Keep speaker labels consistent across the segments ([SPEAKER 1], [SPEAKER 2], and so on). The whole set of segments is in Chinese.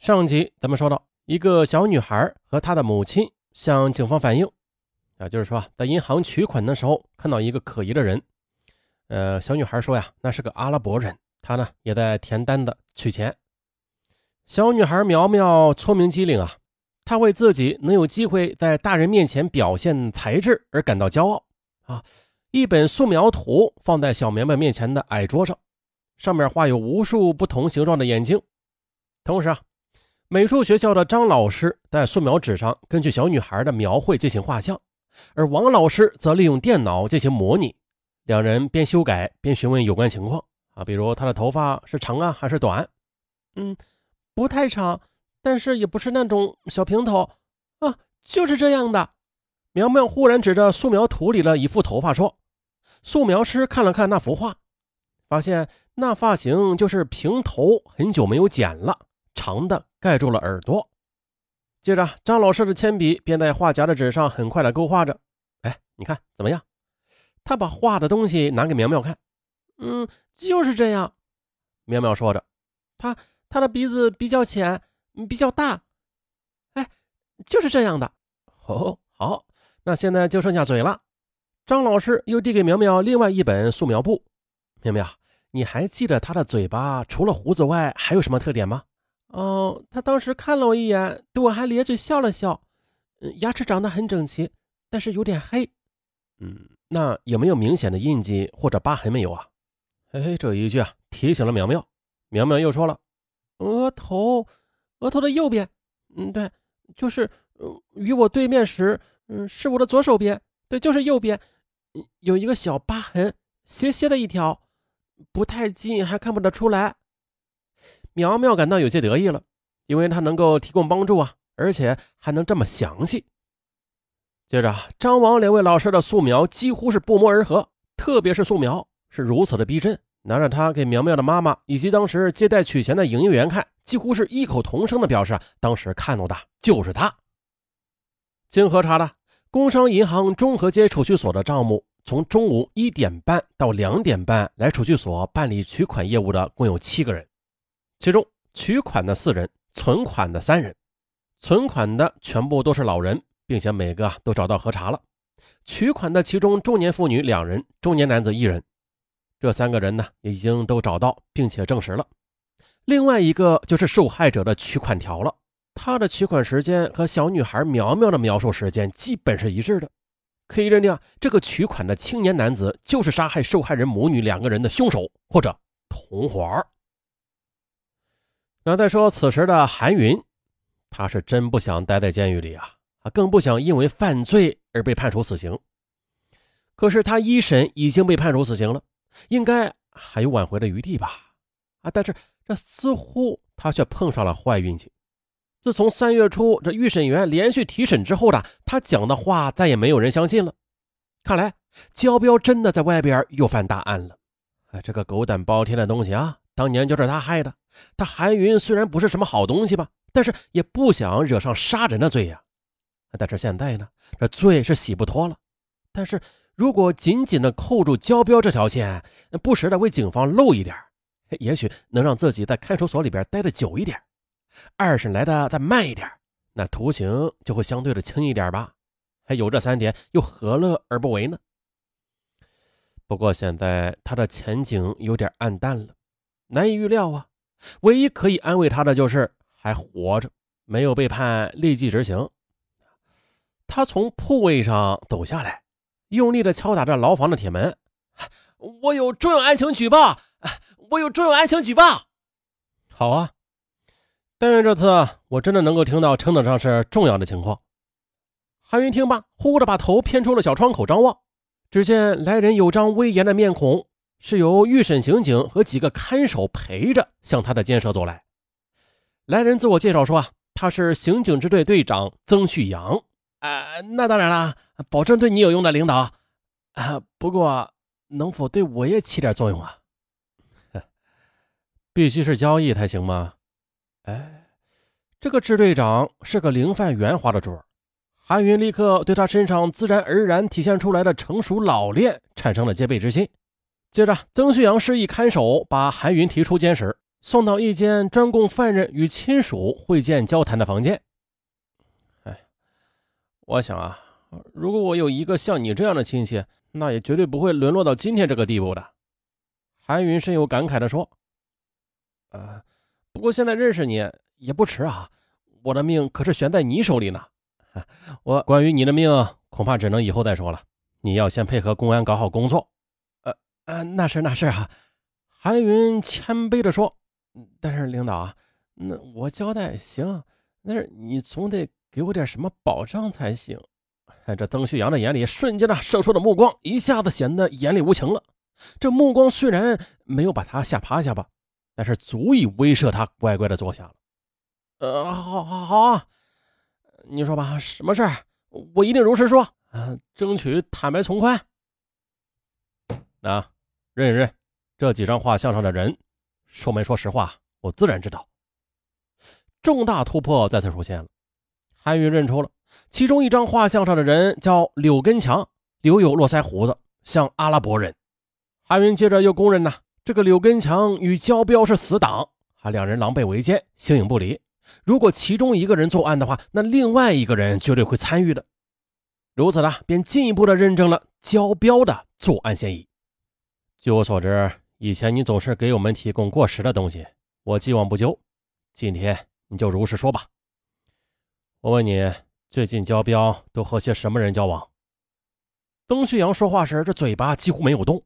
[SPEAKER 1] 上集咱们说到，一个小女孩和她的母亲向警方反映，啊，就是说在银行取款的时候看到一个可疑的人。呃，小女孩说呀，那是个阿拉伯人，他呢也在填单子取钱。小女孩苗苗聪明机灵啊，她为自己能有机会在大人面前表现才智而感到骄傲啊。一本素描图放在小苗苗面前的矮桌上，上面画有无数不同形状的眼睛，同时啊。美术学校的张老师在素描纸上根据小女孩的描绘进行画像，而王老师则利用电脑进行模拟。两人边修改边询问有关情况啊，比如她的头发是长啊还是短？
[SPEAKER 2] 嗯，不太长，但是也不是那种小平头啊，就是这样的。
[SPEAKER 1] 苗苗忽然指着素描图里的一副头发说：“素描师看了看那幅画，发现那发型就是平头，很久没有剪了。”长的盖住了耳朵，接着张老师的铅笔便在画夹的纸上很快的勾画着。哎，你看怎么样？他把画的东西拿给苗苗看。
[SPEAKER 2] 嗯，就是这样。
[SPEAKER 1] 苗苗说着，
[SPEAKER 2] 他他的鼻子比较浅，比较大。哎，就是这样的。
[SPEAKER 1] 哦，好，那现在就剩下嘴了。张老师又递给苗苗另外一本素描簿。苗苗，你还记得他的嘴巴除了胡子外还有什么特点吗？
[SPEAKER 2] 哦，他当时看了我一眼，对我还咧嘴笑了笑。嗯，牙齿长得很整齐，但是有点黑。
[SPEAKER 1] 嗯，那有没有明显的印记或者疤痕没有啊？哎，这一句啊，提醒了苗苗。苗苗又说了，
[SPEAKER 2] 额头，额头的右边。嗯，对，就是，与我对面时，嗯，是我的左手边。对，就是右边，有一个小疤痕，斜斜的一条，不太近还看不得出来。
[SPEAKER 1] 苗苗感到有些得意了，因为他能够提供帮助啊，而且还能这么详细。接着，张王两位老师的素描几乎是不谋而合，特别是素描是如此的逼真，拿着它给苗苗的妈妈以及当时接待取钱的营业员看，几乎是异口同声的表示，当时看到的就是他。经核查的工商银行中和街储蓄所的账目，从中午一点半到两点半来储蓄所办理取款业务的共有七个人。其中取款的四人，存款的三人，存款的全部都是老人，并且每个都找到核查了。取款的其中中年妇女两人，中年男子一人，这三个人呢已经都找到并且证实了。另外一个就是受害者的取款条了，他的取款时间和小女孩苗苗的描述时间基本是一致的，可以认定这个取款的青年男子就是杀害受害人母女两个人的凶手或者同伙。那再说此时的韩云，他是真不想待在监狱里啊，啊，更不想因为犯罪而被判处死刑。可是他一审已经被判处死刑了，应该还有挽回的余地吧？啊，但是这似乎他却碰上了坏运气。自从三月初这预审员连续提审之后的，他讲的话再也没有人相信了。看来焦彪真的在外边又犯大案了。哎，这个狗胆包天的东西啊！当年就是他害的。他韩云虽然不是什么好东西吧，但是也不想惹上杀人的罪呀。但是现在呢，这罪是洗不脱了。但是如果紧紧的扣住焦彪这条线，不时的为警方露一点，也许能让自己在看守所里边待的久一点，二审来的再慢一点，那徒刑就会相对的轻一点吧。还有这三点，又何乐而不为呢？不过现在他的前景有点暗淡了。难以预料啊！唯一可以安慰他的就是还活着，没有被判立即执行。他从铺位上走下来，用力地敲打着牢房的铁门。我有重要案情举报，我有重要案情举报。好啊，但愿这次我真的能够听到称得上是重要的情况。韩云听罢，忽的把头偏出了小窗口张望，只见来人有张威严的面孔。是由预审刑警和几个看守陪着向他的监舍走来。来人自我介绍说：“啊，他是刑警支队队长曾旭阳。”啊，那当然了，保证对你有用的，领导。啊，不过能否对我也起点作用啊？必须是交易才行吗？哎，这个支队长是个灵泛圆滑的主儿。韩云立刻对他身上自然而然体现出来的成熟老练产生了戒备之心。接着，曾旭阳示意看守把韩云提出监室，送到一间专供犯人与亲属会见交谈的房间。
[SPEAKER 2] 哎，我想啊，如果我有一个像你这样的亲戚，那也绝对不会沦落到今天这个地步的。韩云深有感慨地说：“呃，不过现在认识你也不迟啊，我的命可是悬在你手里呢。
[SPEAKER 1] 我关于你的命，恐怕只能以后再说了。你要先配合公安搞好工作。”
[SPEAKER 2] 呃呃，那是那是啊。韩云谦卑地说：“但是领导啊，那我交代行，但是你总得给我点什么保障才行。”
[SPEAKER 1] 这曾旭阳的眼里瞬间呢射出的目光，一下子显得严厉无情了。这目光虽然没有把他吓趴下吧，但是足以威慑他乖乖的坐下了。
[SPEAKER 2] 呃，好，好，好啊，你说吧，什么事儿，我一定如实说，啊，争取坦白从宽。
[SPEAKER 1] 啊认一认这几张画像上的人，说没说实话，我自然知道。重大突破再次出现了，韩云认出了。其中一张画像上的人叫柳根强，留有络腮胡子，像阿拉伯人。韩云接着又供认呐，这个柳根强与焦彪是死党，啊，两人狼狈为奸，形影不离。如果其中一个人作案的话，那另外一个人绝对会参与的。如此呢，便进一步的认证了焦彪的作案嫌疑。据我所知，以前你总是给我们提供过时的东西，我既往不咎。今天你就如实说吧。我问你。最近焦彪都和些什么人交往？
[SPEAKER 2] 曾旭阳说话时，这嘴巴几乎没有动，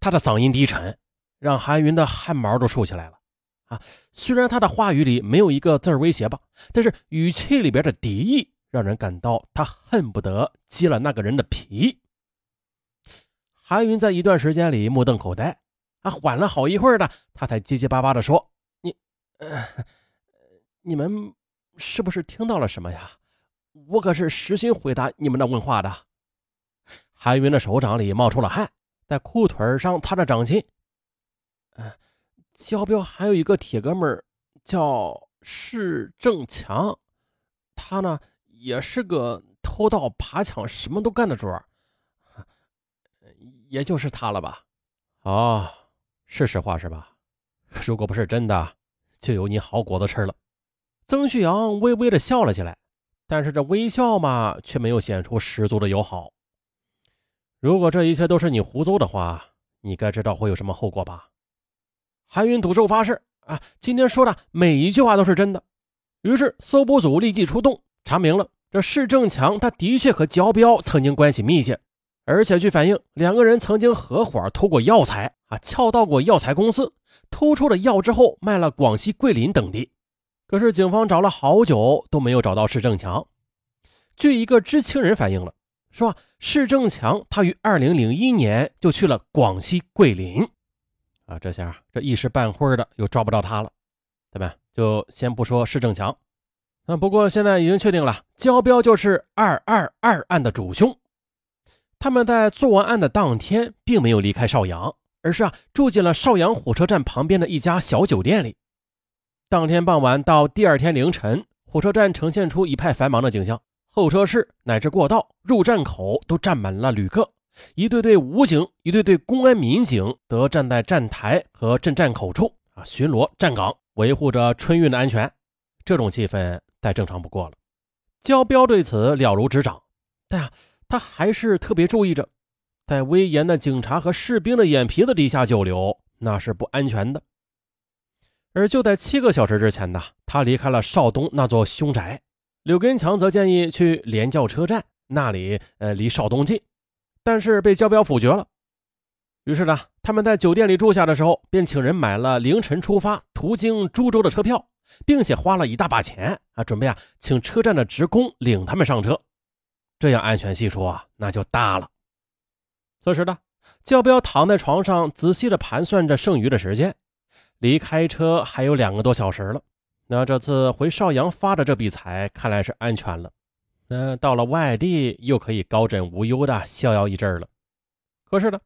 [SPEAKER 2] 他的嗓音低沉，让韩云的汗毛都竖起来了。啊，虽然他的话语里没有一个字威胁吧，但是语气里边的敌意，让人感到他恨不得揭了那个人的皮。韩云在一段时间里目瞪口呆，啊，缓了好一会儿呢，他才结结巴巴的说：“你，呃，你们是不是听到了什么呀？”我可是实心回答你们的问话的。
[SPEAKER 1] 韩云的手掌里冒出了汗，在裤腿上擦着掌心。
[SPEAKER 2] 嗯，焦彪还有一个铁哥们叫释正强，他呢也是个偷盗爬抢什么都干的主儿，也就是他了吧？
[SPEAKER 1] 哦，是实话是吧？如果不是真的，就有你好果子吃了。
[SPEAKER 2] 曾旭阳微微的笑了起来。但是这微笑嘛，却没有显出十足的友好。
[SPEAKER 1] 如果这一切都是你胡诌的话，你该知道会有什么后果吧？
[SPEAKER 2] 韩云赌咒发誓啊，今天说的每一句话都是真的。于是搜捕组立即出动，查明了这释正强，他的确和焦彪曾经关系密切，而且据反映，两个人曾经合伙偷过药材啊，撬盗过药材公司，偷出了药之后卖了广西桂林等地。可是，警方找了好久都没有找到施正强。据一个知情人反映了，说施正强他于二零零一年就去了广西桂林。
[SPEAKER 1] 啊，这下这一时半会儿的又抓不到他了。咱们就先不说施正强，那，不过现在已经确定了，焦彪就是二二二案的主凶。他们在做完案的当天，并没有离开邵阳，而是啊住进了邵阳火车站旁边的一家小酒店里。当天傍晚到第二天凌晨，火车站呈现出一派繁忙的景象，候车室乃至过道、入站口都站满了旅客，一队队武警、一队队公安民警则站在站台和镇站口处啊，巡逻站岗，维护着春运的安全。这种气氛再正常不过了。焦彪对此了如指掌，但啊，他还是特别注意着，在威严的警察和士兵的眼皮子底下久留，那是不安全的。而就在七个小时之前呢，他离开了邵东那座凶宅。柳根强则建议去连教车站，那里呃离邵东近，但是被焦彪否决了。于是呢，他们在酒店里住下的时候，便请人买了凌晨出发途经株洲的车票，并且花了一大把钱啊，准备啊请车站的职工领他们上车，这样安全系数啊那就大了。此时呢，焦彪躺在床上，仔细的盘算着剩余的时间。离开车还有两个多小时了，那这次回邵阳发的这笔财看来是安全了。那到了外地又可以高枕无忧的逍遥一阵了。可是呢，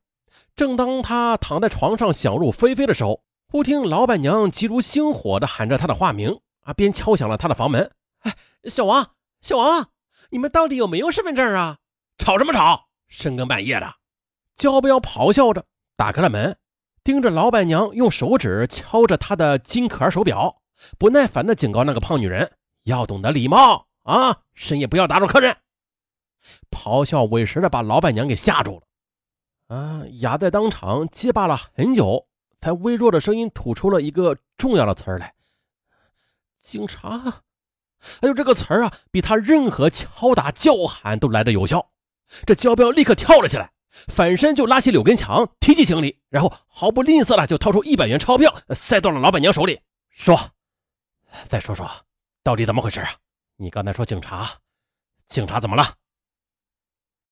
[SPEAKER 1] 正当他躺在床上想入非非的时候，忽听老板娘急如星火的喊着他的化名啊，边敲响了他的房门。
[SPEAKER 2] 哎，小王，小王，你们到底有没有身份证啊？
[SPEAKER 1] 吵什么吵？深更半夜的，焦彪咆哮着打开了门。盯着老板娘用手指敲着她的金壳手表，不耐烦地警告那个胖女人要懂得礼貌啊，深夜不要打扰客人。咆哮委实的把老板娘给吓住了，啊，哑在当场结巴了很久，才微弱的声音吐出了一个重要的词儿来：“警察。”哎呦，这个词儿啊，比他任何敲打叫喊都来得有效。这焦彪立刻跳了起来。反身就拉起柳根强，提起行李，然后毫不吝啬的就掏出一百元钞票，塞到了老板娘手里，说：“再说说，到底怎么回事啊？你刚才说警察，警察怎么了？”